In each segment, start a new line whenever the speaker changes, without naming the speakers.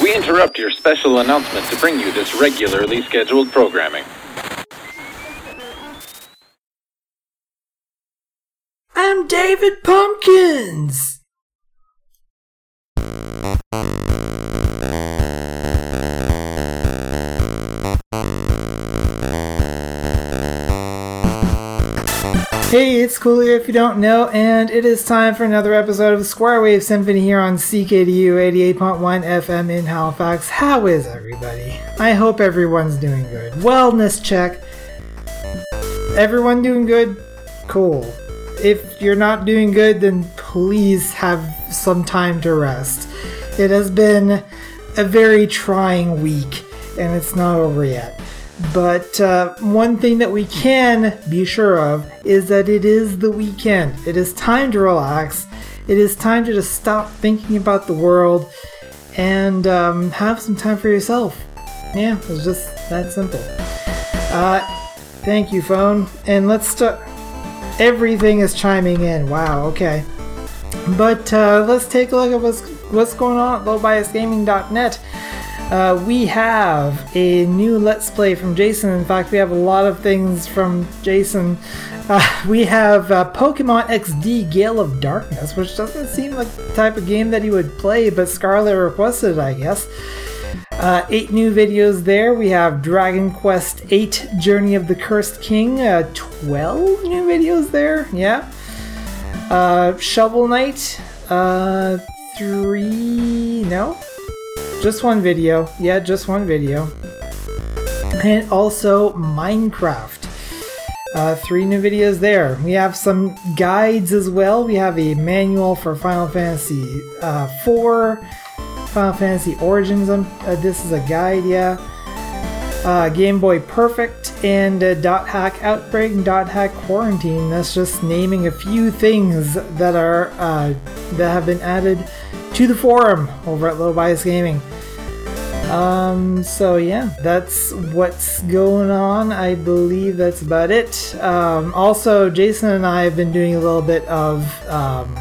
We interrupt your special announcement to bring you this regularly scheduled programming.
I'm David Pumpkins. Hey, it's Cool here if you don't know, and it is time for another episode of Square Wave Symphony here on CKDU 88.1 FM in Halifax. How is everybody? I hope everyone's doing good. Wellness check. Everyone doing good? Cool. If you're not doing good, then please have some time to rest. It has been a very trying week, and it's not over yet. But uh, one thing that we can be sure of is that it is the weekend. It is time to relax. It is time to just stop thinking about the world and um, have some time for yourself. Yeah, it's just that simple. Uh, thank you, phone. And let's start. Everything is chiming in. Wow, okay. But uh, let's take a look at what's, what's going on at lowbiasgaming.net. Uh, we have a new Let's Play from Jason. In fact, we have a lot of things from Jason. Uh, we have uh, Pokemon XD Gale of Darkness, which doesn't seem like the type of game that he would play, but Scarlet requested I guess. Uh, eight new videos there. We have Dragon Quest VIII Journey of the Cursed King. Uh, 12 new videos there. Yeah. Uh, Shovel Knight. Uh, three. No? Just one video. Yeah, just one video. And also Minecraft. Uh, three new videos there. We have some guides as well. We have a manual for Final Fantasy uh, 4, Final Fantasy Origins. Um, uh, this is a guide, yeah. Uh, Game Boy Perfect and uh, Dot Hack Outbreak and Dot Hack Quarantine. That's just naming a few things that are uh, that have been added to the forum over at Low Bias Gaming. Um, so yeah, that's what's going on. I believe that's about it. Um, also, Jason and I have been doing a little bit of um,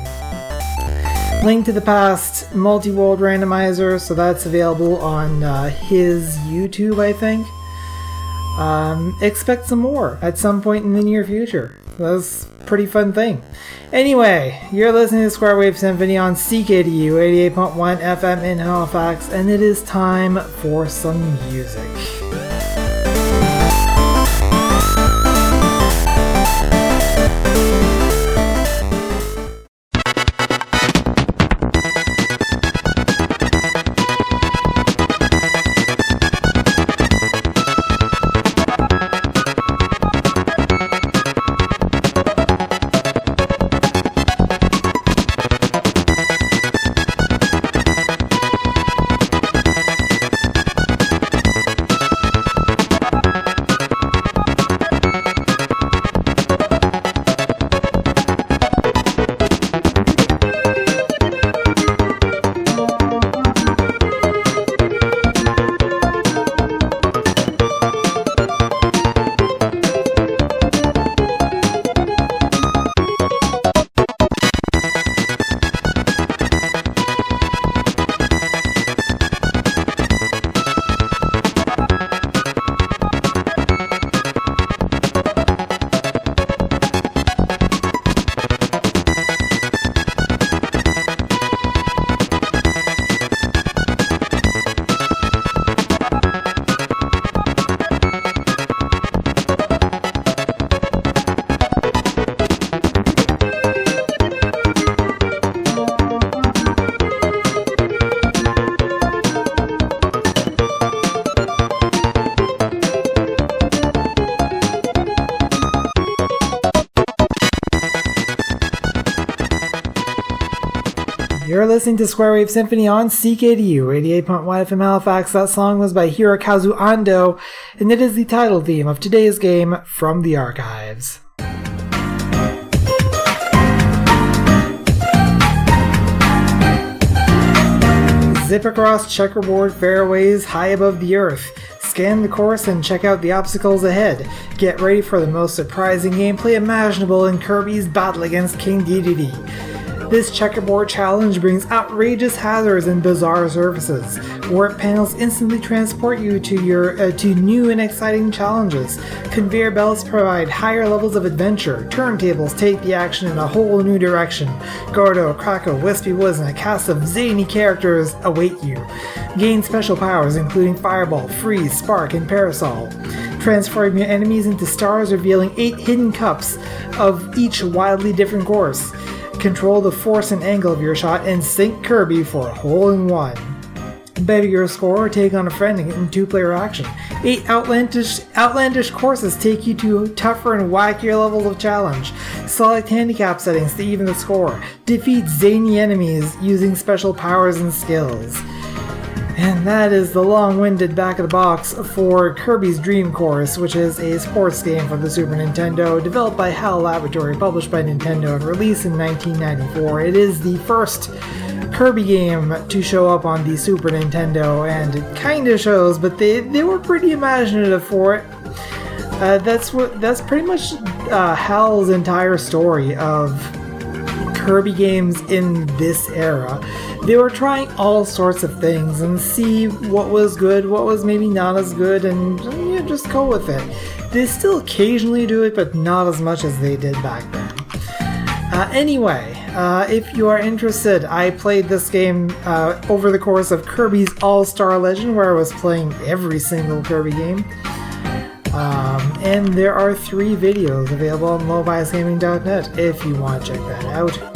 Link to the Past multi-world randomizer, so that's available on uh, his YouTube, I think. Um, expect some more at some point in the near future. That's pretty fun thing. Anyway, you're listening to Square Wave Symphony on CKDU 88.1 FM in Halifax, and it is time for some music. Listening to Square Wave Symphony on CKDU 88.1 FM Halifax. That song was by Hirokazu Ando, and it is the title theme of today's game from the archives. Zip across checkerboard fairways high above the earth. Scan the course and check out the obstacles ahead. Get ready for the most surprising gameplay imaginable in Kirby's battle against King Dedede. This checkerboard challenge brings outrageous hazards and bizarre surfaces. Warp panels instantly transport you to your uh, to new and exciting challenges. Conveyor belts provide higher levels of adventure. Turntables take the action in a whole new direction. Gordo, Kracko, Wispy Woods, and a cast of zany characters await you. Gain special powers including Fireball, Freeze, Spark, and Parasol. Transform your enemies into stars, revealing eight hidden cups of each wildly different course. Control the force and angle of your shot and sink Kirby for a hole in one. Better your score or take on a friend in two player action. Eight outlandish, outlandish courses take you to tougher and wackier levels of challenge. Select handicap settings to even the score. Defeat zany enemies using special powers and skills. And that is the long winded back of the box for Kirby's Dream Course, which is a sports game for the Super Nintendo, developed by HAL Laboratory, published by Nintendo, and released in 1994. It is the first Kirby game to show up on the Super Nintendo, and it kind of shows, but they, they were pretty imaginative for it. Uh, that's what that's pretty much uh, HAL's entire story of Kirby games in this era. They were trying all sorts of things and see what was good, what was maybe not as good, and yeah, just go with it. They still occasionally do it, but not as much as they did back then. Uh, anyway, uh, if you are interested, I played this game uh, over the course of Kirby's All Star Legend, where I was playing every single Kirby game. Um, and there are three videos available on lowbiasgaming.net if you want to check that out.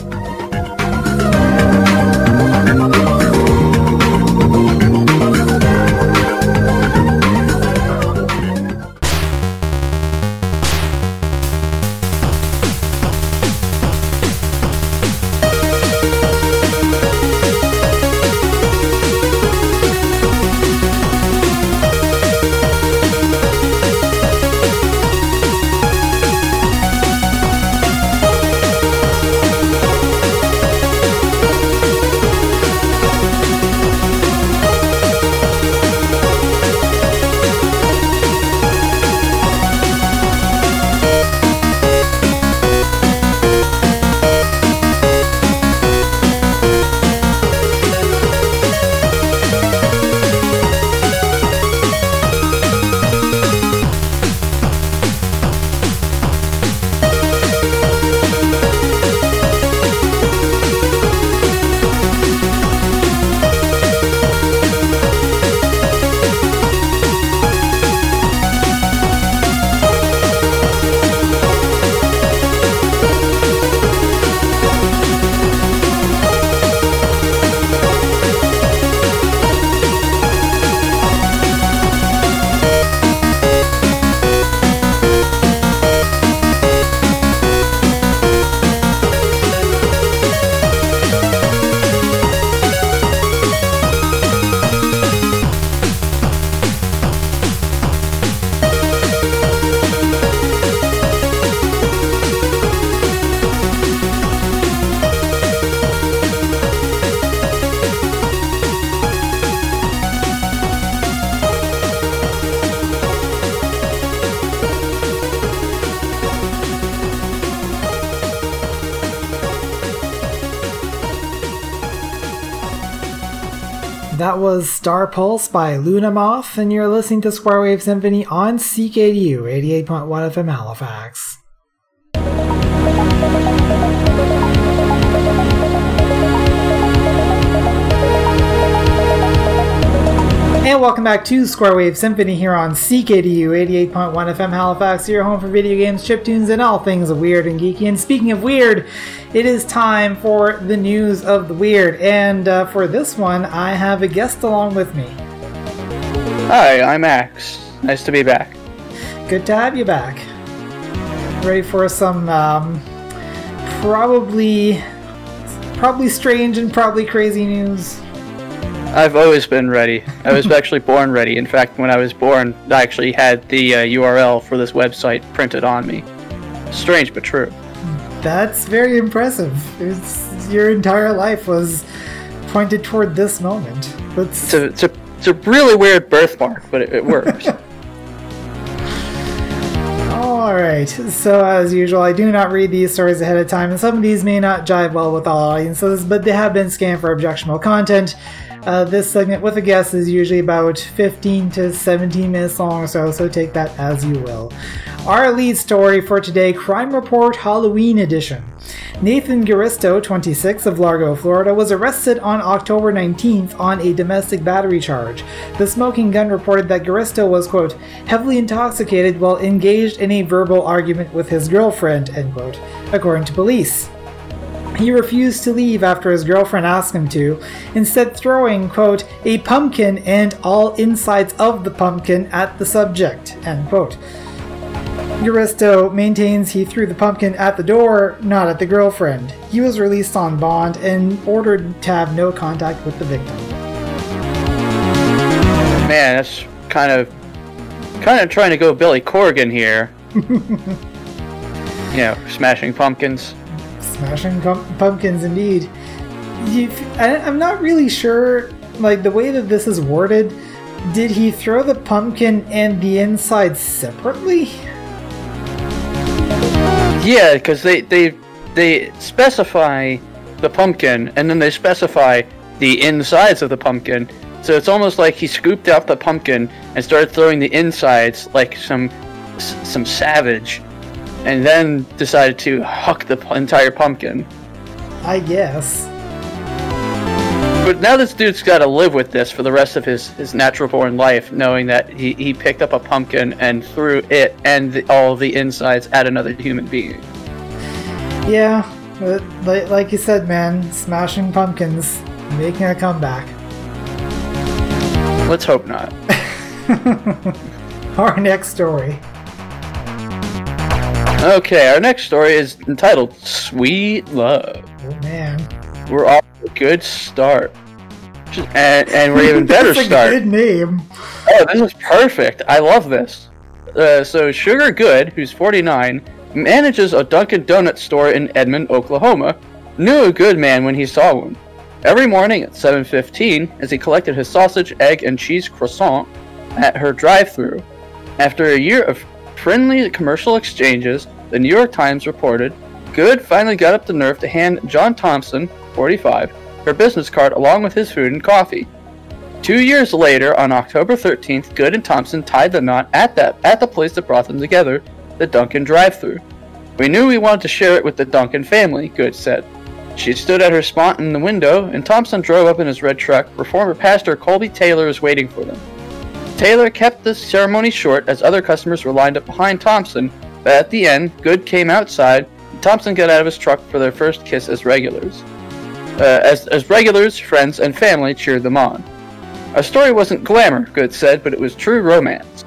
That was Star Pulse by Luna Moth, and you're listening to Square Wave Symphony on CKDU 88.1 FM Halifax. And welcome back to Square Wave Symphony here on CKDU 88.1 FM Halifax, your home for video games, chiptunes, and all things weird and geeky. And speaking of weird, it is time for the news of the weird. And uh, for this one, I have a guest along with me.
Hi, I'm Max. Nice to be back.
Good to have you back. Ready for some um, probably probably strange and probably crazy news.
I've always been ready. I was actually born ready. In fact, when I was born, I actually had the uh, URL for this website printed on me. Strange but true.
That's very impressive. It's, your entire life was pointed toward this moment.
It's a, it's a, it's a really weird birthmark, but it, it works.
Alright, so as usual, I do not read these stories ahead of time, and some of these may not jive well with all audiences, but they have been scanned for objectionable content. Uh, this segment with a guest is usually about 15 to 17 minutes long so, so take that as you will. Our lead story for today Crime Report Halloween Edition. Nathan Garisto, 26, of Largo, Florida, was arrested on October 19th on a domestic battery charge. The smoking gun reported that Garisto was, quote, heavily intoxicated while engaged in a verbal argument with his girlfriend, end quote, according to police. He refused to leave after his girlfriend asked him to, instead throwing, quote, a pumpkin and all insides of the pumpkin at the subject, end quote. Garisto maintains he threw the pumpkin at the door, not at the girlfriend. He was released on bond and ordered to have no contact with the victim.
Man, that's kind of kind of trying to go Billy Corgan here. you know, smashing pumpkins.
Smashing pum- pumpkins, indeed. You, I, I'm not really sure, like the way that this is worded. Did he throw the pumpkin and the inside separately?
Yeah, because they they they specify the pumpkin and then they specify the insides of the pumpkin. So it's almost like he scooped out the pumpkin and started throwing the insides like some some savage, and then decided to huck the entire pumpkin.
I guess.
But now this dude's got to live with this for the rest of his, his natural born life, knowing that he, he picked up a pumpkin and threw it and the, all the insides at another human being.
Yeah, but like, like you said, man, smashing pumpkins, making a comeback.
Let's hope not.
Our next story.
Okay, our next story is entitled Sweet Love.
Oh man.
We're off to a good start. And, and we're even better
That's a
start.
good name.
Oh, this is perfect. I love this. Uh, so, Sugar Good, who's 49, manages a Dunkin' Donuts store in Edmond, Oklahoma, knew a good man when he saw one. Every morning at 7:15, as he collected his sausage, egg, and cheese croissant at her drive-through. After a year of friendly commercial exchanges, the New York Times reported, Good finally got up the nerve to hand John Thompson, 45, her business card along with his food and coffee. Two years later, on October 13th, Good and Thompson tied the knot at that at the place that brought them together, the Dunkin' drive-through. We knew we wanted to share it with the Dunkin' family, Good said. She stood at her spot in the window, and Thompson drove up in his red truck, where former pastor Colby Taylor was waiting for them. Taylor kept the ceremony short as other customers were lined up behind Thompson, but at the end, Good came outside, and Thompson got out of his truck for their first kiss as regulars. Uh, as, as regulars, friends, and family cheered them on. Our story wasn't glamour, Good said, but it was true romance.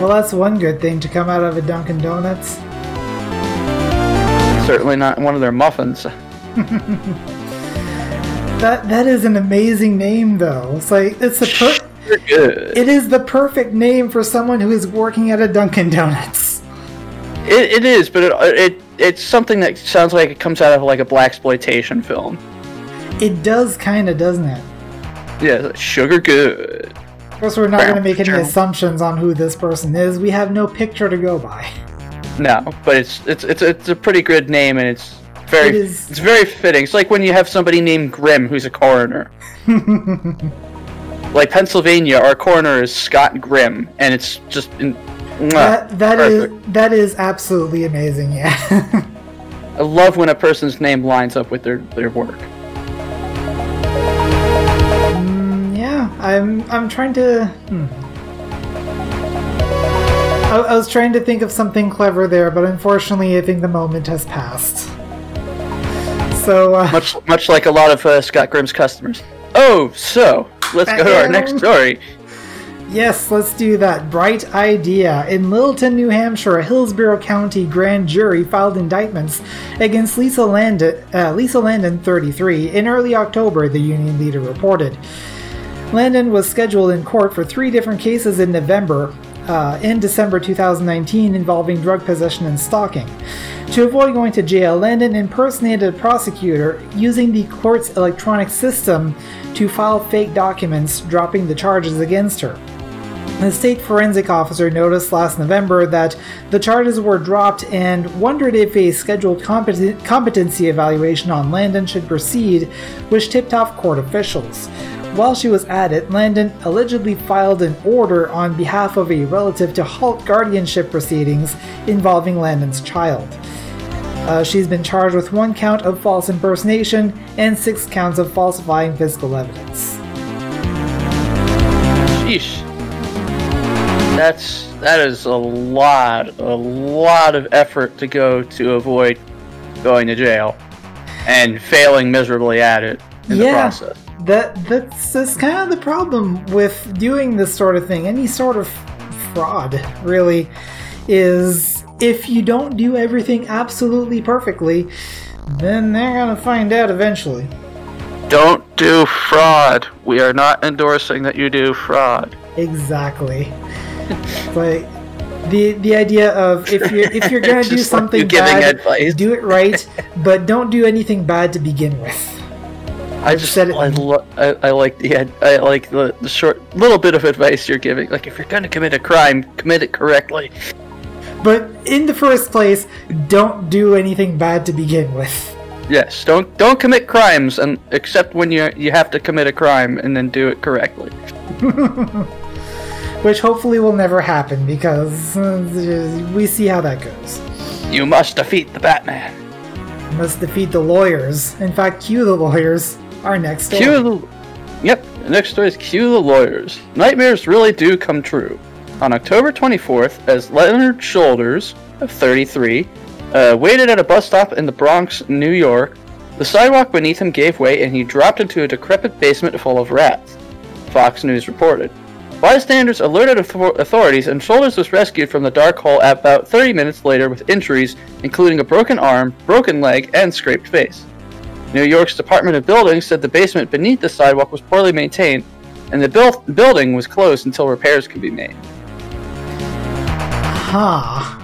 Well, that's one good thing to come out of a Dunkin' Donuts.
Certainly not one of their muffins.
That that is an amazing name, though. It's like it's the per-
You're good.
it is the perfect name for someone who is working at a Dunkin' Donuts.
It, it is, but it, it it's something that sounds like it comes out of like a blaxploitation film.
It does kind of, doesn't it?
Yeah, sugar good.
Of course, we're not going to make any assumptions on who this person is. We have no picture to go by.
No, but it's it's it's it's a pretty good name, and it's very
It is-
it's very fitting. It's like when you have somebody named Grim who's a coroner. like Pennsylvania, our coroner is Scott Grimm, and it's just in,
That that is, that is absolutely amazing. Yeah.
I love when a person's name lines up with their their work.
Mm, yeah. I'm I'm trying to. Hmm. I, I was trying to think of something clever there, but unfortunately, I think the moment has passed. So. Uh,
Much much like a lot of uh, Scott Grimm's customers. Oh, so let's go to our next story.
Yes, let's do that. Bright idea. In Littleton, New Hampshire, a Hillsborough County grand jury filed indictments against Lisa Landon, uh, Lisa Landon, 33, in early October, the union leader reported. Landon was scheduled in court for three different cases in November, uh, in December 2019 involving drug possession and stalking. To avoid going to jail, Landon impersonated a prosecutor using the court's electronic system to file fake documents, dropping the charges against her. The state forensic officer noticed last November that the charges were dropped and wondered if a scheduled competen- competency evaluation on Landon should proceed, which tipped off court officials. While she was at it, Landon allegedly filed an order on behalf of a relative to halt guardianship proceedings involving Landon's child. Uh, she's been charged with one count of false impersonation and six counts of falsifying physical evidence.
Sheesh. That's that is a lot, a lot of effort to go to avoid going to jail, and failing miserably at it in the process.
That that's, that's kind of the problem with doing this sort of thing. Any sort of fraud, really, is if you don't do everything absolutely perfectly, then they're gonna find out eventually.
Don't do fraud. We are not endorsing that you do fraud.
Exactly. like the the idea of if you're if you're gonna do
like
something
giving
bad,
advice.
do it right, but don't do anything bad to begin with.
I just
said it-
I, lo- I, I like the I like the, the short little bit of advice you're giving. Like if you're gonna commit a crime, commit it correctly.
But in the first place, don't do anything bad to begin with.
Yes, don't don't commit crimes, and except when you you have to commit a crime and then do it correctly.
Which hopefully will never happen because uh, we see how that goes.
You must defeat the Batman.
Must defeat the lawyers. In fact, cue the lawyers. Our next story.
Cue the. Yep, the next story is Cue the Lawyers. Nightmares really do come true. On October 24th, as Leonard Shoulders, of 33, uh, waited at a bus stop in the Bronx, New York, the sidewalk beneath him gave way and he dropped into a decrepit basement full of rats. Fox News reported. Bystanders alerted authorities and Shoulders was rescued from the dark hole about 30 minutes later with injuries, including a broken arm, broken leg, and scraped face. New York's Department of Buildings said the basement beneath the sidewalk was poorly maintained, and the buil- building was closed until repairs could be made.
Huh.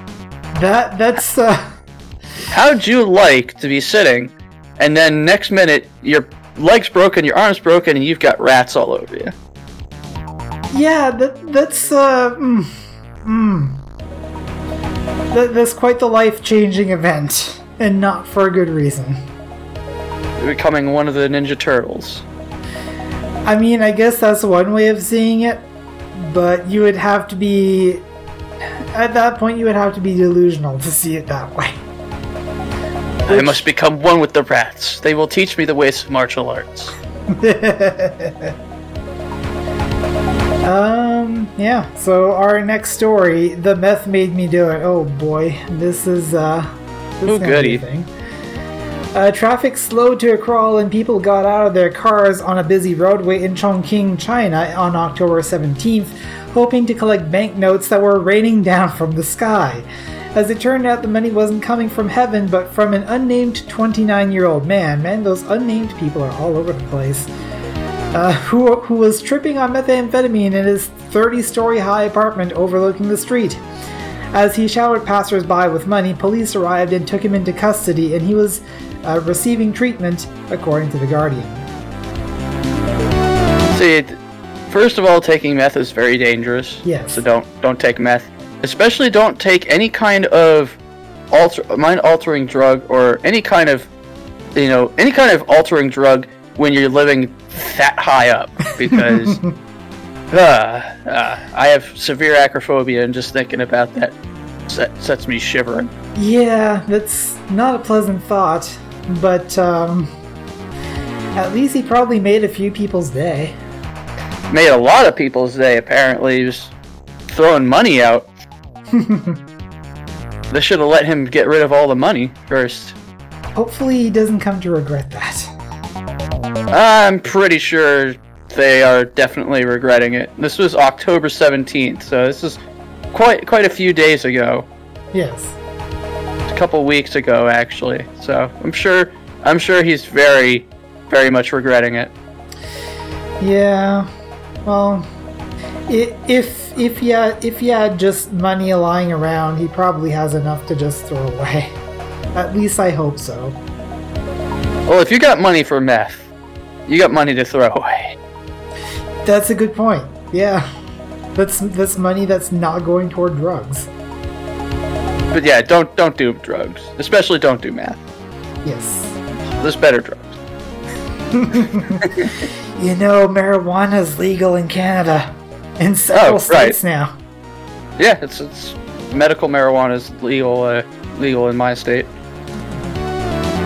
That that's uh
How'd you like to be sitting, and then next minute your leg's broken, your arm's broken, and you've got rats all over you?
yeah, that that's uh mm, mm. That, that's quite the life-changing event, and not for a good reason.
Becoming one of the Ninja Turtles.
I mean, I guess that's one way of seeing it, but you would have to be. At that point, you would have to be delusional to see it that way.
I must become one with the rats. They will teach me the ways of martial arts.
um, yeah, so our next story, The Meth Made Me Do It. Oh boy, this is, uh. This
Oh,
is gonna be a
goody.
thing. Uh, traffic slowed to a crawl and people got out of their cars on a busy roadway in Chongqing, China on October 17th, hoping to collect banknotes that were raining down from the sky. As it turned out, the money wasn't coming from heaven, but from an unnamed 29 year old man. Man, those unnamed people are all over the place. Uh, who, who was tripping on methamphetamine in his 30 story high apartment overlooking the street. As he showered passersby with money, police arrived and took him into custody, and he was uh, receiving treatment, according to The Guardian.
See, first of all, taking meth is very dangerous.
Yes.
So don't don't take meth. Especially don't take any kind of alter mind altering drug or any kind of you know any kind of altering drug when you're living that high up because uh, uh, I have severe acrophobia and just thinking about that set, sets me shivering.
Yeah, that's not a pleasant thought, but um, at least he probably made a few people's day.
Made a lot of people's day apparently just throwing money out. they should have let him get rid of all the money first.
Hopefully, he doesn't come to regret that.
I'm pretty sure they are definitely regretting it. This was October 17th, so this is quite quite a few days ago.
Yes.
A couple weeks ago actually. So, I'm sure I'm sure he's very very much regretting it.
Yeah. Well, if if he had, if he had just money lying around, he probably has enough to just throw away. At least I hope so.
Well, if you got money for meth, you got money to throw away.
That's a good point. Yeah. That's that's money that's not going toward drugs.
But yeah, don't don't do drugs. Especially don't do math.
Yes.
There's better drugs.
You know, marijuana is legal in Canada, in several
Oh,
states
right.
now.
Yeah, it's it's medical marijuana is legal uh, legal in my state.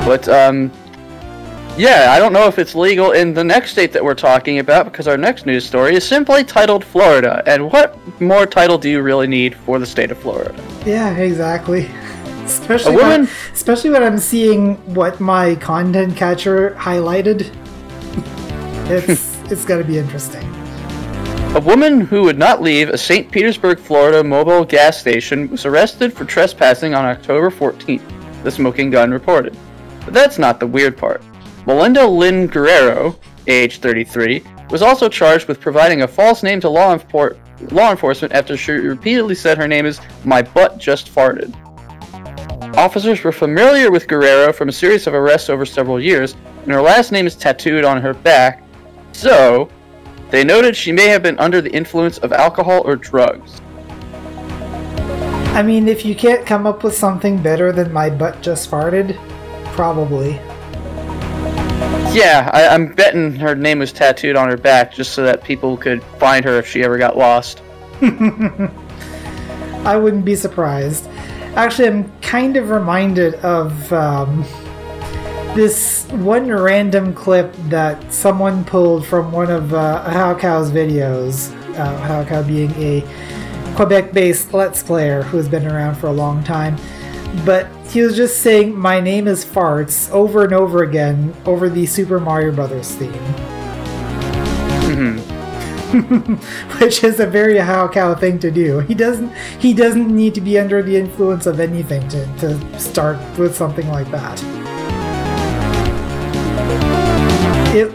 But um yeah, I don't know if it's legal in the next state that we're talking about because our next news story is simply titled Florida. And what more title do you really need for the state of Florida?
Yeah, exactly. Especially
A woman-
when, especially when I'm seeing what my content catcher highlighted. It's it's gonna be interesting.
A woman who would not leave a St. Petersburg, Florida mobile gas station was arrested for trespassing on October 14th, the smoking gun reported. But that's not the weird part. Melinda Lynn Guerrero, age 33, was also charged with providing a false name to law, law enforcement after she repeatedly said her name is My Butt Just Farted. Officers were familiar with Guerrero from a series of arrests over several years, and her last name is tattooed on her back, so they noted she may have been under the influence of alcohol or drugs.
I mean, if you can't come up with something better than my butt just farted, probably.
Yeah, I, I'm betting her name was tattooed on her back just so that people could find her if she ever got lost.
I wouldn't be surprised. Actually, I'm kind of reminded of um, this one random clip that someone pulled from one of uh, Cow's videos. Uh, Cow being a Quebec based Let's Player who has been around for a long time. But he was just saying, My name is Farts over and over again over the Super Mario Brothers theme.
hmm
which is a very how cow thing to do. He doesn't he doesn't need to be under the influence of anything to, to start with something like that. It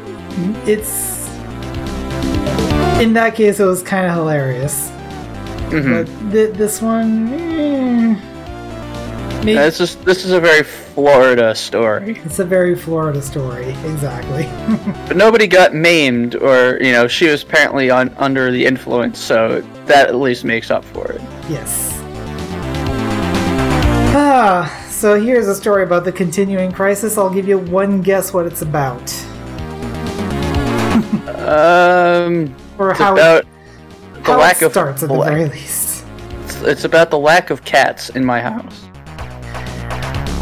it's in that case it was kind of hilarious,
hmm
but th- this one eh, maybe
This is this is a very Florida story,
it's a very Florida story exactly.
but nobody got maimed, or you know, she was apparently on under the influence, so that at least makes up for it.
Yes. Ah, so here's a story about the continuing crisis. I'll give you one guess what it's about.
Um,
Or how,
about
it,
the
how
lack
it
of
starts at the very least.
it's- it's about the lack of cats in my house.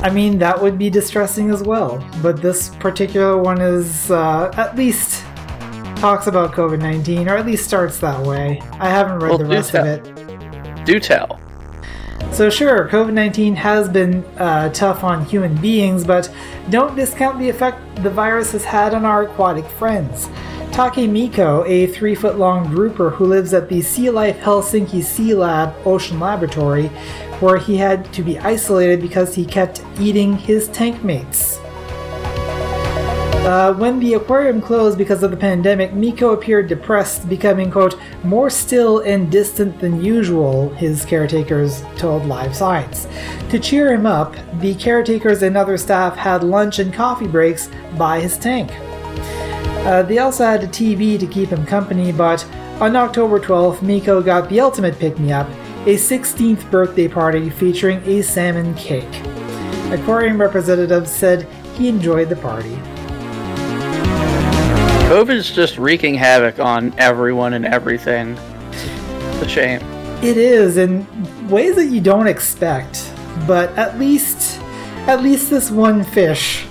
I mean, that would be distressing as well. But this particular one is uh, at least talks about COVID 19, or at least starts that way. I haven't read
Well,
the rest of it.
Do tell.
So, sure, COVID 19 has been uh, tough on human beings, but don't discount the effect the virus has had on our aquatic friends. Take Miko, a three foot long grouper who lives at the Sea Life Helsinki Sea Lab Ocean Laboratory, where he had to be isolated because he kept eating his tank mates. Uh, when the aquarium closed because of the pandemic, Miko appeared depressed, becoming, quote, more still and distant than usual, his caretakers told Live Science. To cheer him up, the caretakers and other staff had lunch and coffee breaks by his tank. Uh, they also had a TV to keep him company, but on October 12th, Miko got the ultimate pick me up a 16th birthday party featuring a salmon cake. Aquarium representatives said he enjoyed the party.
COVID's just wreaking havoc on everyone and everything. It's a shame.
It is in ways that you don't expect, but at least at least this one fish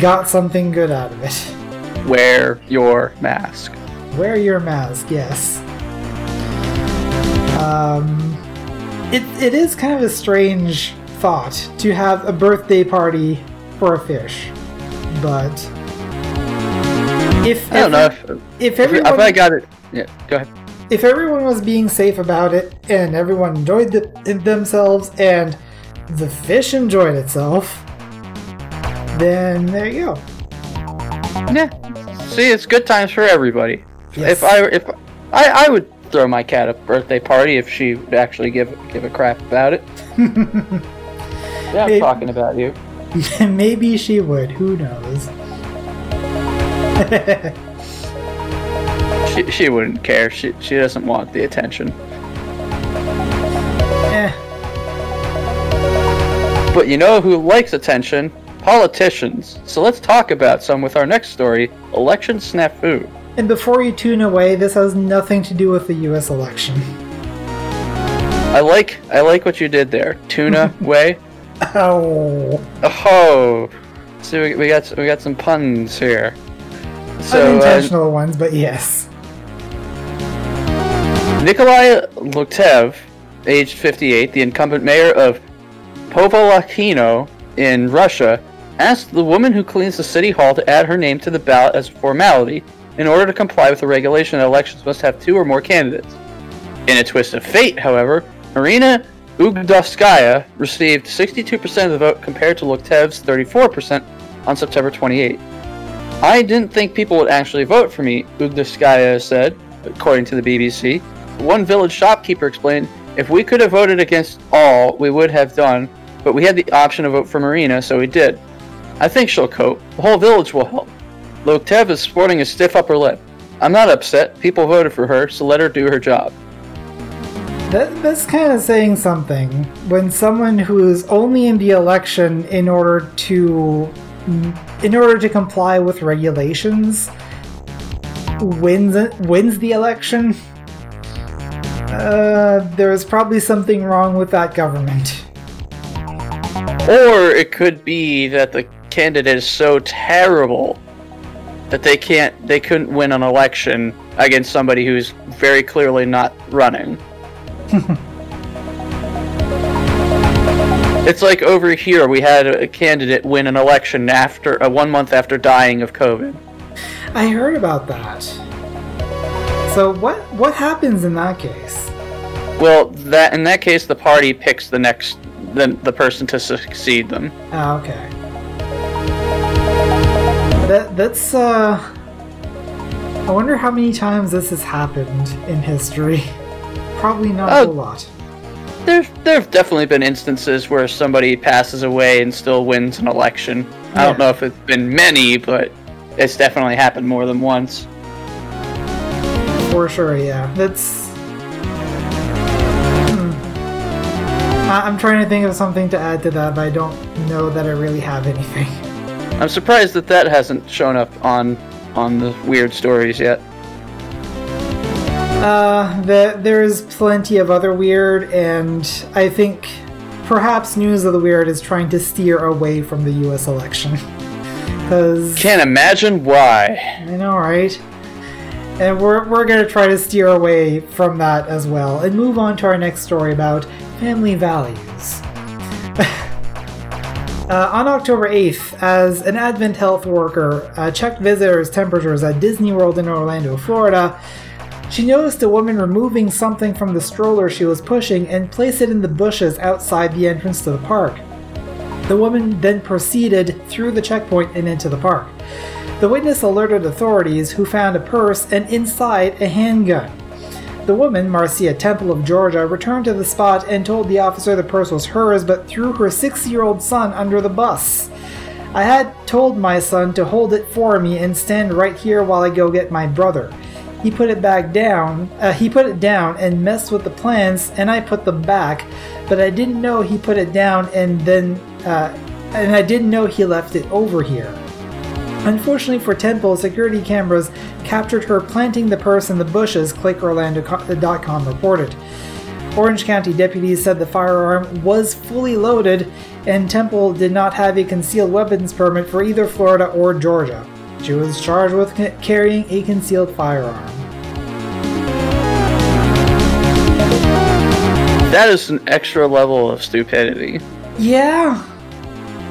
got something good out of it.
Wear your mask.
Wear your mask, yes. Um, it, it is kind of a strange thought to have a birthday party for a fish, but if
I don't know if,
if
if,
everyone
if I got it. Yeah, go ahead.
if everyone was being safe about it and everyone enjoyed the, themselves and the fish enjoyed itself, then there you go.
Yeah. See, it's good times for everybody.
Yes.
If I if I I would throw my cat a birthday party if she would actually give give a crap about it. yeah, I'm
Maybe-
talking about you.
Maybe she would. Who knows?
She, she wouldn't care. She, she doesn't want the attention.
Eh.
But you know who likes attention? Politicians. So let's talk about some with our next story election snafu.
And before you tune away, this has nothing to do with the U.S. election.
I like I like what you did there. Tuna way.
Oh,
Oh, so we, we got we got some puns here. So uh,
unintentional ones, but yes.
Nikolai Loktev, aged 58, the incumbent mayor of Povolakino in Russia, asked the woman who cleans the city hall to add her name to the ballot as a formality in order to comply with the regulation elections must have two or more candidates. In a twist of fate, however, Marina Ugdovskaya received 62% of the vote compared to Loktev's 34% on September 28. I didn't think people would actually vote for me, Ugdovskaya said, according to the BBC. One village shopkeeper explained, if we could have voted against all, we would have done, but we had the option to vote for Marina, so we did. I think she'll cope. The whole village will help. Loktev is sporting a stiff upper lip. I'm not upset. People voted for her, so let her do her job.
That, that's kind of saying something. When someone who is only in the election in order to in order to comply with regulations wins wins the election, uh, there's probably something wrong with that government.
Or it could be that the candidate is so terrible that they can't they couldn't win an election against somebody who's very clearly not running. it's like over here we had a candidate win an election after uh, one month after dying of COVID.
I heard about that. So what what happens in that case?
Well, that in that case, the party picks the next the, the person to succeed them.
Ah, okay. That that's uh. I wonder how many times this has happened in history. Probably not a
Oh.
lot.
There, there have definitely been instances where somebody passes away and still wins an election. I don't know if it's been many, but it's definitely happened more than once.
For sure, yeah. That's. Hmm. I'm trying to think of something to add to that, but I don't know that I really have anything.
I'm surprised that that hasn't shown up on on the weird stories yet.
Uh, the, there's plenty of other weird, and I think perhaps News of the Weird is trying to steer away from the US election. Because.
Can't imagine why.
I know, right? And we're, we're going to try to steer away from that as well and move on to our next story about family values. uh, on October 8th, as an AdventHealth worker uh, checked visitors' temperatures at Disney World in Orlando, Florida, she noticed a woman removing something from the stroller she was pushing and place it in the bushes outside the entrance to the park. The woman then proceeded through the checkpoint and into the park. The witness alerted authorities, who found a purse and inside a handgun. The woman, Marcia Temple of Georgia, returned to the spot and told the officer the purse was hers but threw her six year old son under the bus. I had told my son to hold it for me and stand right here while I go get my brother. He put it back down. Uh, he put it down and messed with the plans, and I put them back. But I didn't know he put it down and then, uh, and I didn't know he left it over here. Unfortunately for Temple, security cameras captured her planting the purse in the bushes, ClickOrlando.com reported. Orange County deputies said the firearm was fully loaded, and Temple did not have a concealed weapons permit for either Florida or Georgia. She was charged with carrying a concealed firearm.
That is an extra level of stupidity.
Yeah,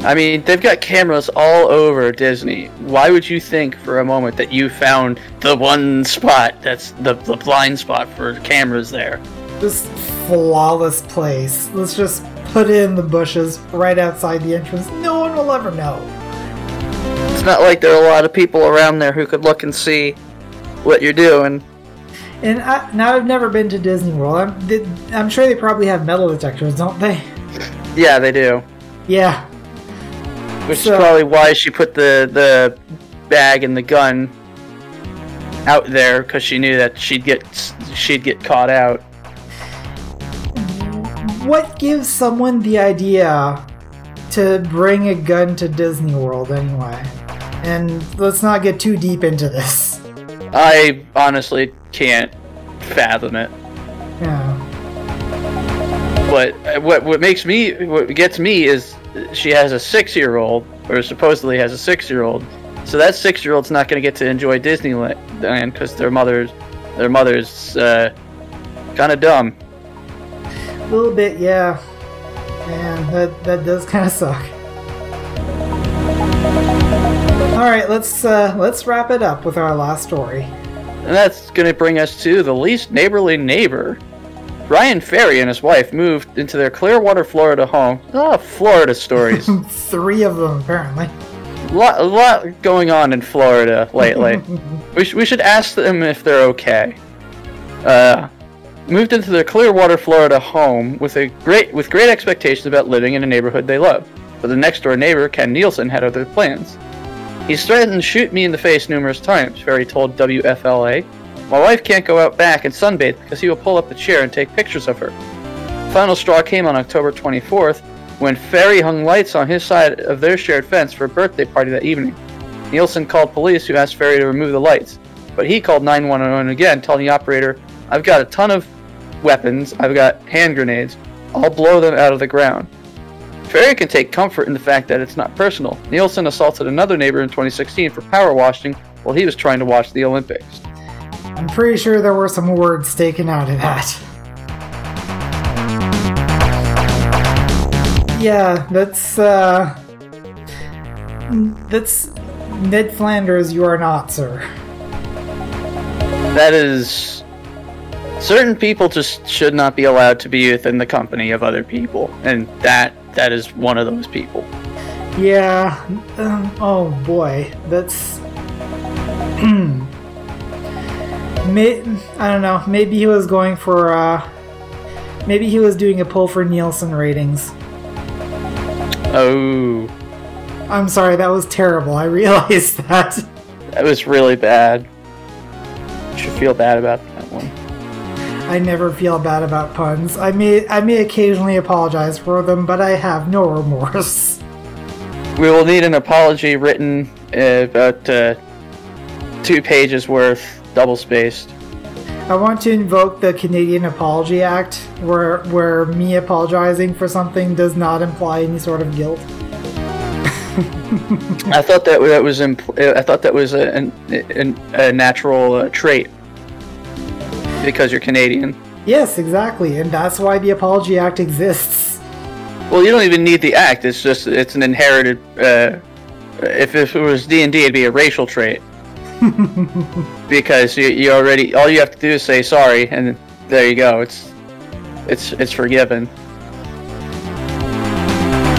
I mean, they've got cameras all over Disney. Why would you think for a moment that you found the one spot that's the, the blind spot for cameras there?
this flawless place. Let's just put it in the bushes right outside the entrance. No one will ever know.
It's not like there are a lot of people around there who could look and see what you're doing.
And I, now I've never been to Disney World. I'm, I'm sure they probably have metal detectors, don't they?
Yeah, they do.
Yeah.
Which
So-
is probably why she put the the bag and the gun out there because she knew that she'd get she'd get caught out.
What gives someone the idea to bring a gun to Disney World anyway? And let's not get too deep into this.
I honestly can't fathom it.
Yeah.
But uh, what what makes me what gets me is she has a six year old or supposedly has a six year old. So that six year old's not going to get to enjoy Disneyland because their mother's their mother's uh, kind of dumb.
A little bit, yeah. Man, that that does kind of suck. All right, let's uh, let's wrap it up with our last story.
And that's going to bring us to the least neighborly neighbor. Ryan Ferry and his wife moved into their Clearwater, Florida home. Oh, Florida stories.
Three of them, apparently.
A lot, a lot going on in Florida lately. we, sh- we should ask them if they're okay. Uh, moved into their Clearwater, Florida home with a great with great expectations about living in a neighborhood they love. But the next door neighbor, Ken Nielsen, had other plans. He's threatened to shoot me in the face numerous times, Ferry told WFLA. My wife can't go out back and sunbathe because he will pull up the chair and take pictures of her. Final straw came on October 24th when Ferry hung lights on his side of their shared fence for a birthday party that evening. Nielsen called police who asked Ferry to remove the lights, but he called 911 again, telling the operator, I've got a ton of weapons, I've got hand grenades, I'll blow them out of the ground. Ferry can take comfort in the fact that it's not personal. Nielsen assaulted another neighbor in 2016 for power washing while he was trying to watch the Olympics.
I'm pretty sure there were some words taken out of that. Yeah, that's uh that's Ned Flanders you are not, sir.
That is certain people just should not be allowed to be within the company of other people, and that that is one of those people.
Yeah. Um, oh boy, that's. May, I don't know. Maybe he was going for. Uh, maybe he was doing a poll for Nielsen ratings.
Oh,
I'm sorry, that was terrible. I realized that.
that was really bad. You should feel bad about that one.
I never feel bad about puns. I may I may occasionally apologize for them, but I have no remorse.
We will need an apology written uh, about uh, two pages worth, double spaced.
I want to invoke the Canadian Apology Act, where where me apologizing for something does not imply any sort of guilt.
I thought that that was impl- I thought that was a, an, an, a natural uh, trait because you're Canadian.
Yes, exactly, and that's why the Apology Act exists.
Well, you don't even need the act. It's just it's an inherited. Uh, if, if it was D and D, it'd be a racial trait. because you, you already all you have to do is say sorry, and there you go. It's it's it's forgiven.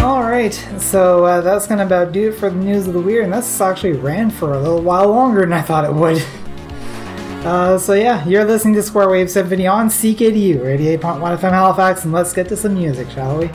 All right, so uh, that's gonna about do it for the news of the weird, and this actually ran for a little while longer than I thought it would. Uh, so yeah, you're listening to Square Wave Symphony on CKDU 88.1 FM Halifax, and let's get to some music, shall we?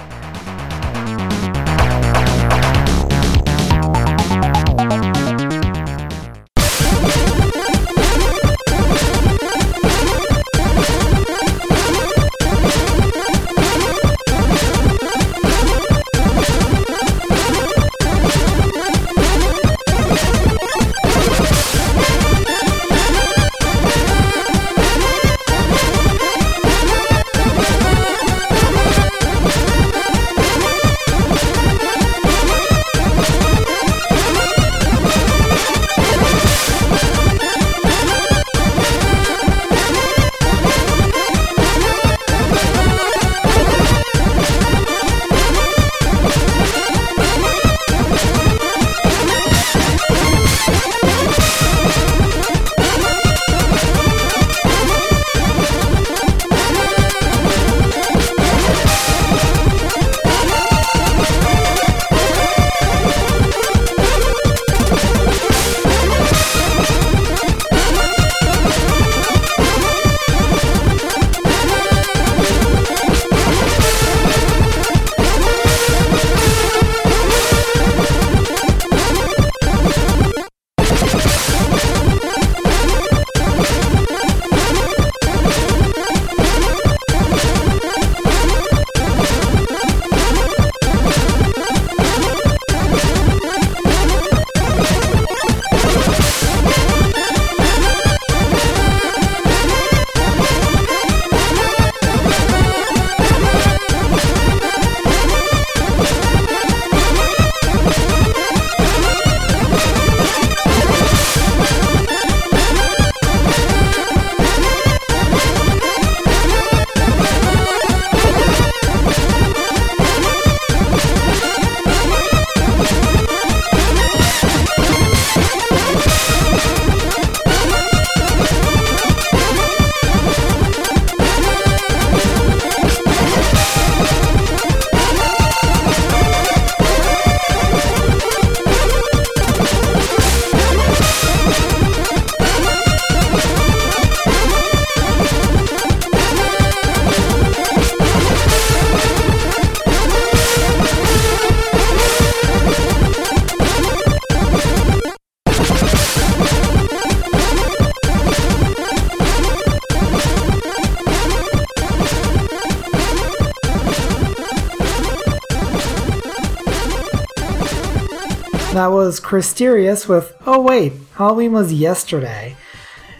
That was Christerius with Oh Wait, Halloween was yesterday.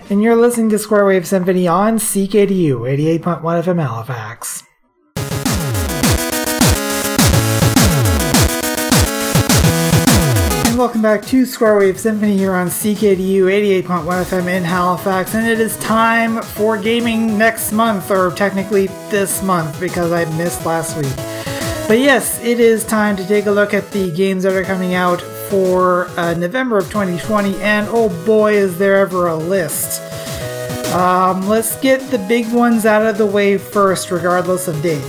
And you're listening to Square Wave Symphony on CKDU 88.1 FM Halifax. And welcome back to Square Wave Symphony here on CKDU 88.1 FM in Halifax. And it is time for gaming next month, or technically this month because I missed last week. But yes, it is time to take a look at the games that are coming out for uh, November of 2020, and oh boy, is there ever a list. Um, let's get the big ones out of the way first, regardless of date.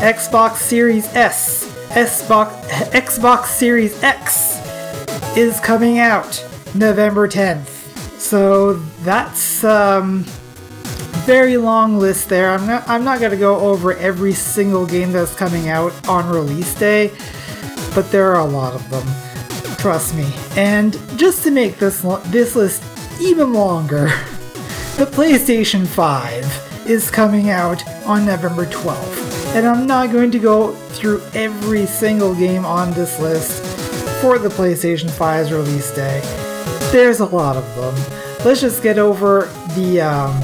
Xbox Series S, Xbox, Xbox Series X is coming out November 10th. So that's um, very long list there. I'm not I'm not going to go over every single game that's coming out on release day, but there are a lot of them. Trust me. And just to make this this list even longer, the PlayStation 5 is coming out on November 12th. And I'm not going to go through every single game on this list for the PlayStation 5's release day. There's a lot of them. Let's just get over the um,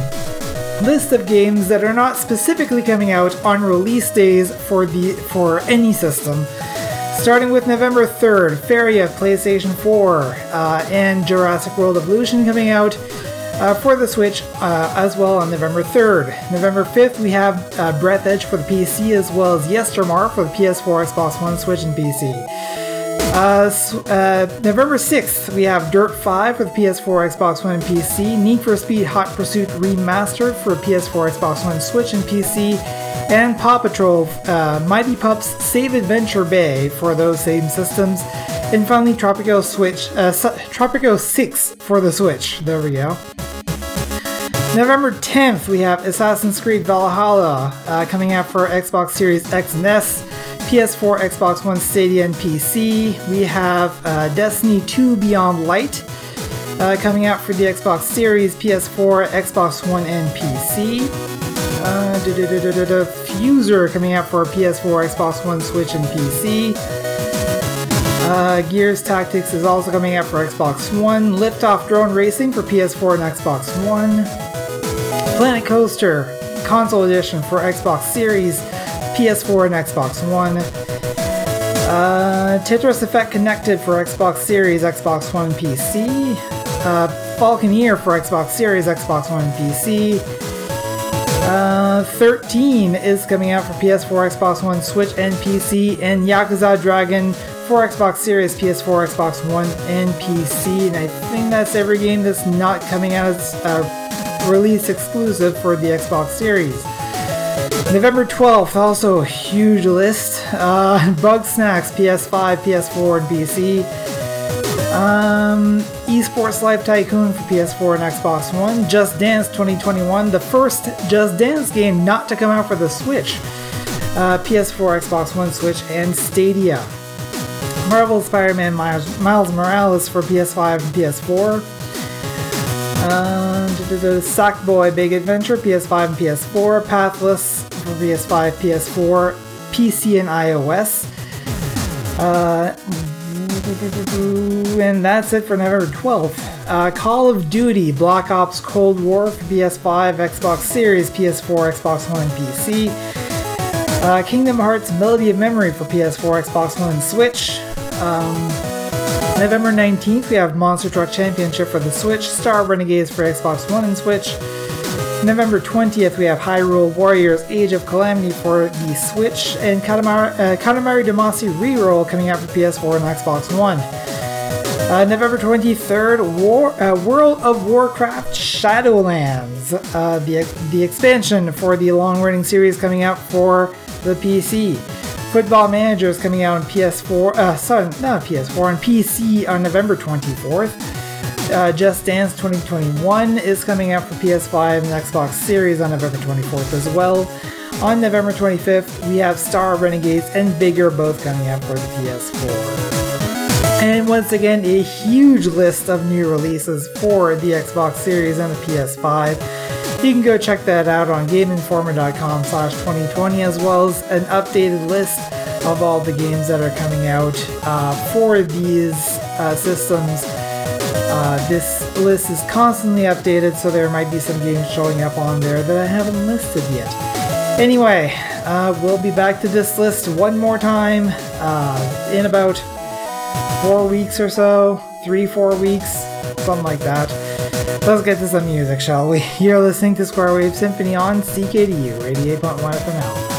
list of games that are not specifically coming out on release days for the for any system. Starting with November 3rd, Feria, PlayStation 4, uh, and Jurassic World Evolution coming out uh, for the Switch uh, as well on November 3rd. November 5th, we have uh, Breathedge for the PC as well as Yestermorrow for the PS4, Xbox One, Switch, and PC. Uh, uh, November 6th, we have Dirt 5 for the PS4, Xbox One, and PC, Need for Speed Hot Pursuit Remastered for PS4, Xbox One, Switch, and PC, and Paw Patrol uh, Mighty Pups Save Adventure Bay for those same systems, and finally Tropico Switch, uh, Tropico 6 for the Switch. There we go. November 10th, we have Assassin's Creed Valhalla uh, coming out for Xbox Series X and S, PS4, Xbox One, Stadia, and PC. We have uh, Destiny 2 Beyond Light uh, coming out for the Xbox Series, PS4, Xbox One, and PC. Uh, Fuser coming out for PS4, Xbox One, Switch, and PC. Uh, Gears Tactics is also coming out for Xbox One. Liftoff Drone Racing for PS4 and Xbox One. Planet Coaster Console Edition for Xbox Series, PS4, and Xbox One. Uh, Tetris Effect Connected for Xbox Series, Xbox One, PC. Uh, Falconeer for Xbox Series, Xbox One, PC. Uh, 13 is coming out for PS4, Xbox One, Switch, and PC, and Yakuza Dragon for Xbox Series, PS4, Xbox One, and PC. And I think that's every game that's not coming out as a release exclusive for the Xbox Series. November 12th, also a huge list. Uh, Snacks, PS5, PS4, and PC. Um, Esports Life Tycoon for PS4 and Xbox One. Just Dance 2021, the first Just Dance game not to come out for the Switch. Uh, PS4, Xbox One, Switch, and Stadia. Marvel Spider-Man Miles, Miles Morales for PS5 and PS4. Um, Sackboy Big Adventure, PS5 and PS4, Pathless for PS5, PS4, PC, and iOS. Uh, and that's it for November 12th. Uh, Call of Duty Black Ops Cold War for PS5, Xbox Series, PS4, Xbox One, and PC. Uh, Kingdom Hearts Melody of Memory for PS4, Xbox One, and Switch. Um, November 19th, we have Monster Truck Championship for the Switch, Star Renegades for Xbox One and Switch. November 20th, we have Hyrule Warriors Age of Calamity for the Switch, and Katamari, uh, Katamari Damacy Reroll coming out for PS4 and Xbox One. Uh, November 23rd, War, uh, World of Warcraft Shadowlands, uh, the, the expansion for the long running series coming out for the PC. Football Manager is coming out on PS4, uh, sorry, not PS4, on PC on November 24th. Uh, Just Dance 2021 is coming out for PS5 and Xbox Series on November 24th as well. On November 25th, we have Star Renegades and Bigger both coming out for the PS4. And once again, a huge list of new releases for the Xbox Series and the PS5. You can go check that out on GameInformer.com slash 2020 as well as an updated list of all the games that are coming out uh, for these uh, systems. Uh, this list is constantly updated, so there might be some games showing up on there that I haven't listed yet. Anyway, uh, we'll be back to this list one more time uh, in about four weeks or so, three, four weeks, something like that. Let's get to some music, shall we? You're listening to Square Wave Symphony on CKDU 88.1 FM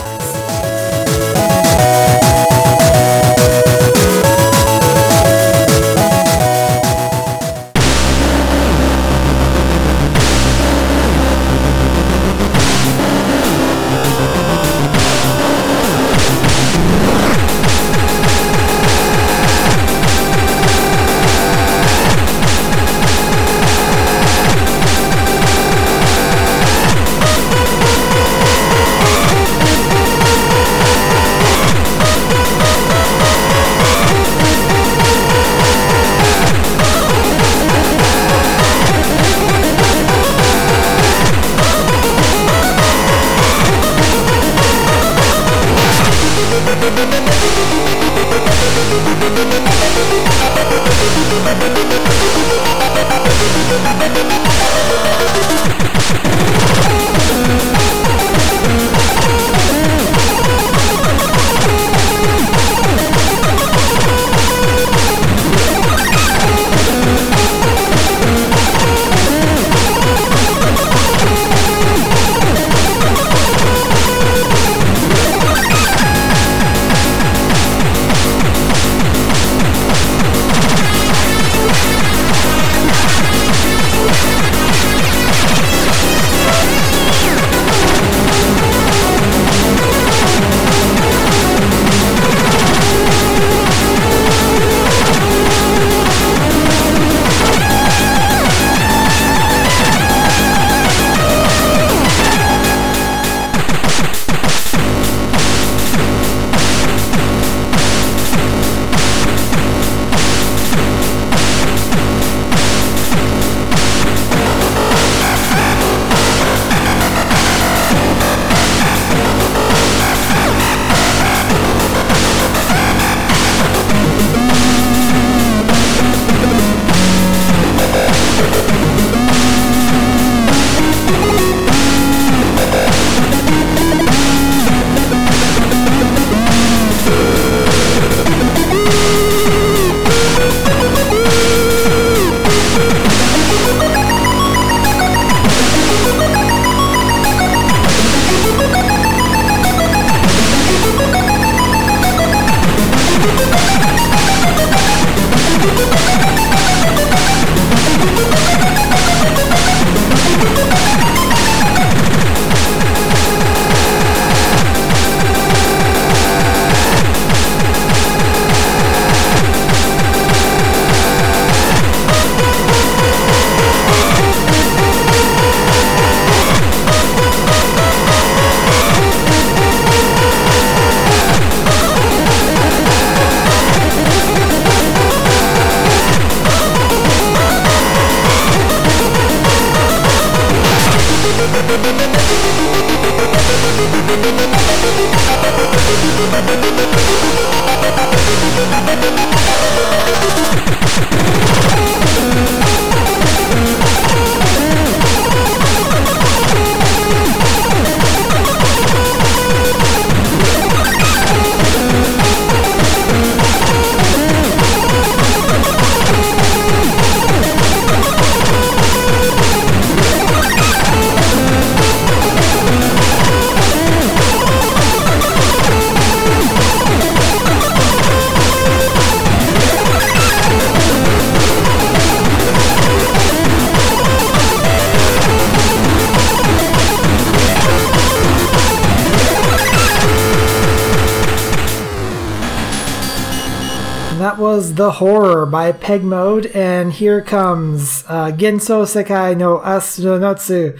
Horror by Peg Mode, and here comes uh, Genso Sekai no Astronotsu,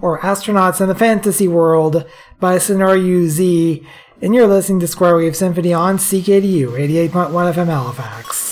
or Astronauts in the Fantasy World by Sonoru Z. And you're listening to Square Wave Symphony on CKDU 88.1 FM Halifax.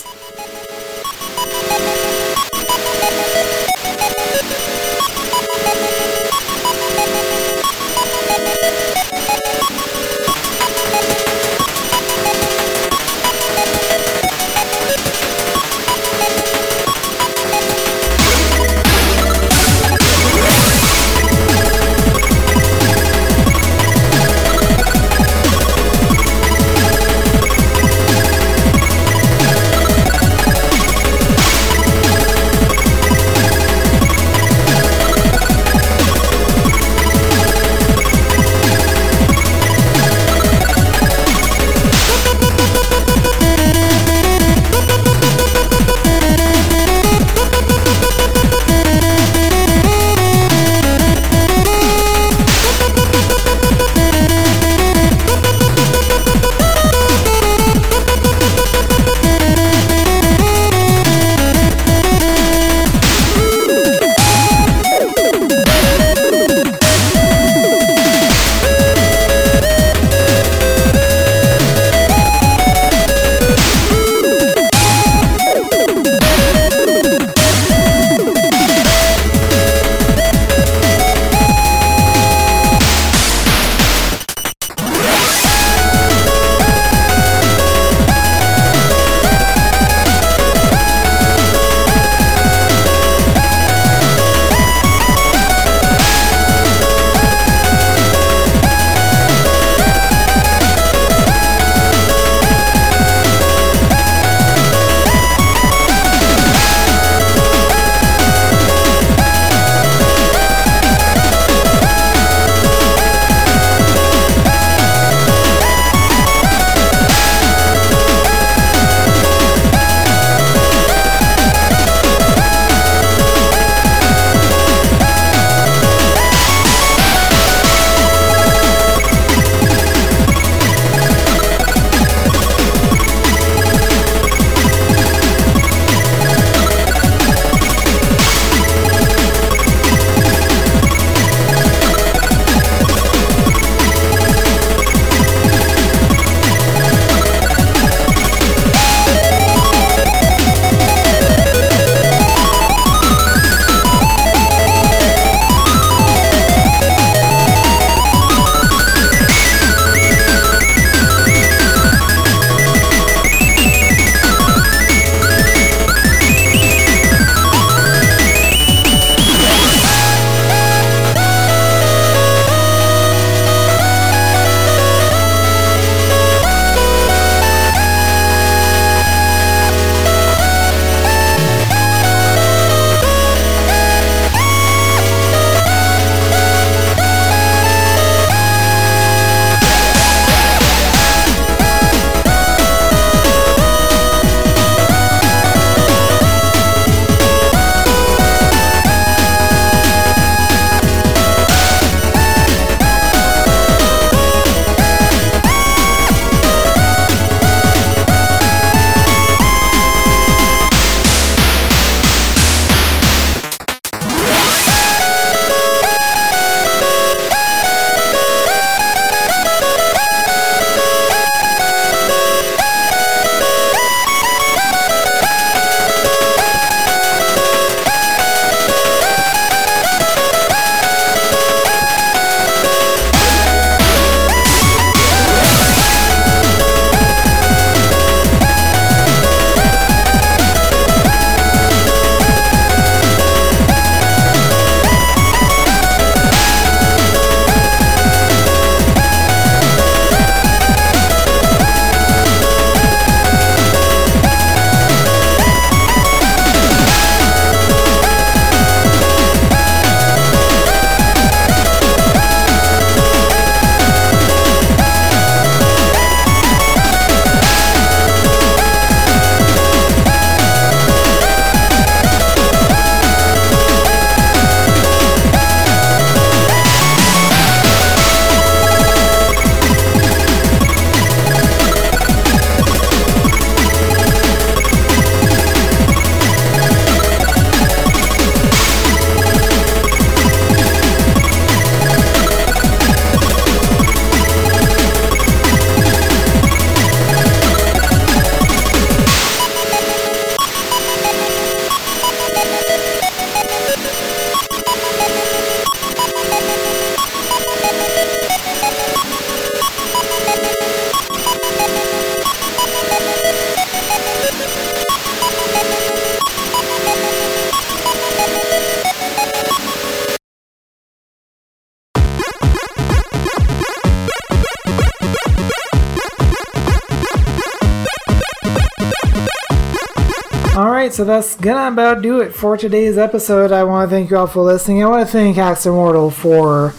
So that's gonna about do it for today's episode. I want to thank you all for listening. I want to thank Axe Immortal for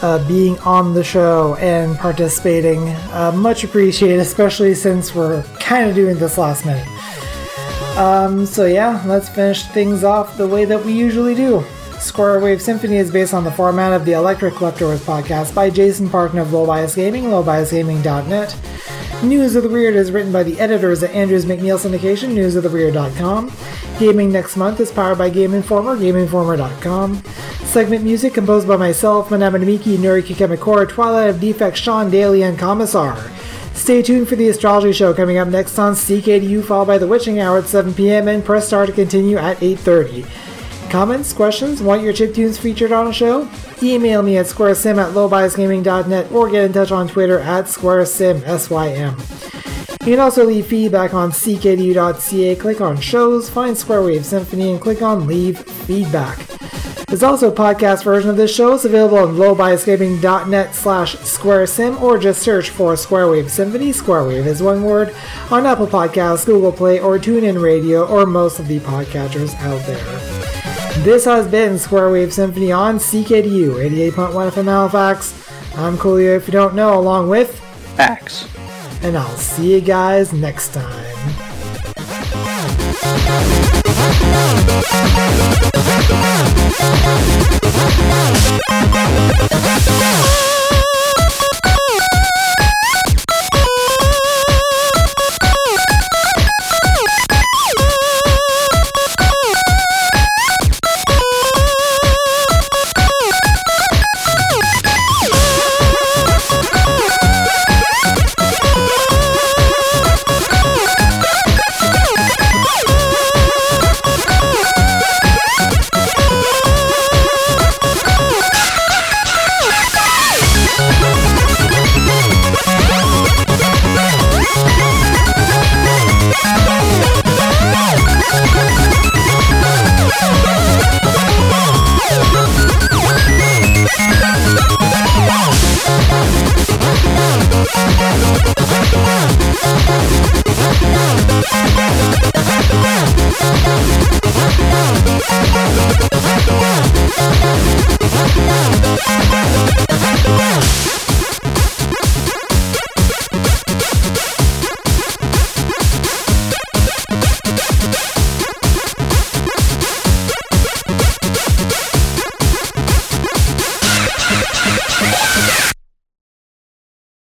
uh, being on the show and participating. Uh, much appreciated, especially since we're kind of doing this last minute. Um, so yeah, let's finish things off the way that we usually do. Square Wave Symphony is based on the format of the Electric Leftovers podcast by Jason Parkin of Low Bias Gaming, lowbiasgaming.net. News of the Weird is written by the editors at Andrews McMeel Syndication, newsoftheweird.com. Gaming next month is powered by Game Informer, GameInformer.com. Segment music composed by myself, Manama Namiki, Nuri Kikemikora, Twilight of Defect, Sean Daly, and Commissar. Stay tuned for the astrology show coming up next on CKDU, followed by the witching hour at 7 p.m. and press star to continue at 8.30. Comments, questions, want your chip tunes featured on a show? Email me at squaresym at lowbiasgaming.net or get in touch on Twitter at squaresym, S-Y-M. You can also leave feedback on ckdu.ca, click on shows, find Square Wave Symphony, and click on leave feedback. There's also a podcast version of this show. It's available on lowbiasgaming.net slash squaresym or just search for Square Wave Symphony. Square Wave is one word on Apple Podcasts, Google Play, or TuneIn Radio, or most of the podcatchers out there. This has been Square Wave Symphony on CKDU 88.1 FM Halifax. I'm Coolio if you don't know, along with
Axe.
And I'll see you guys next time.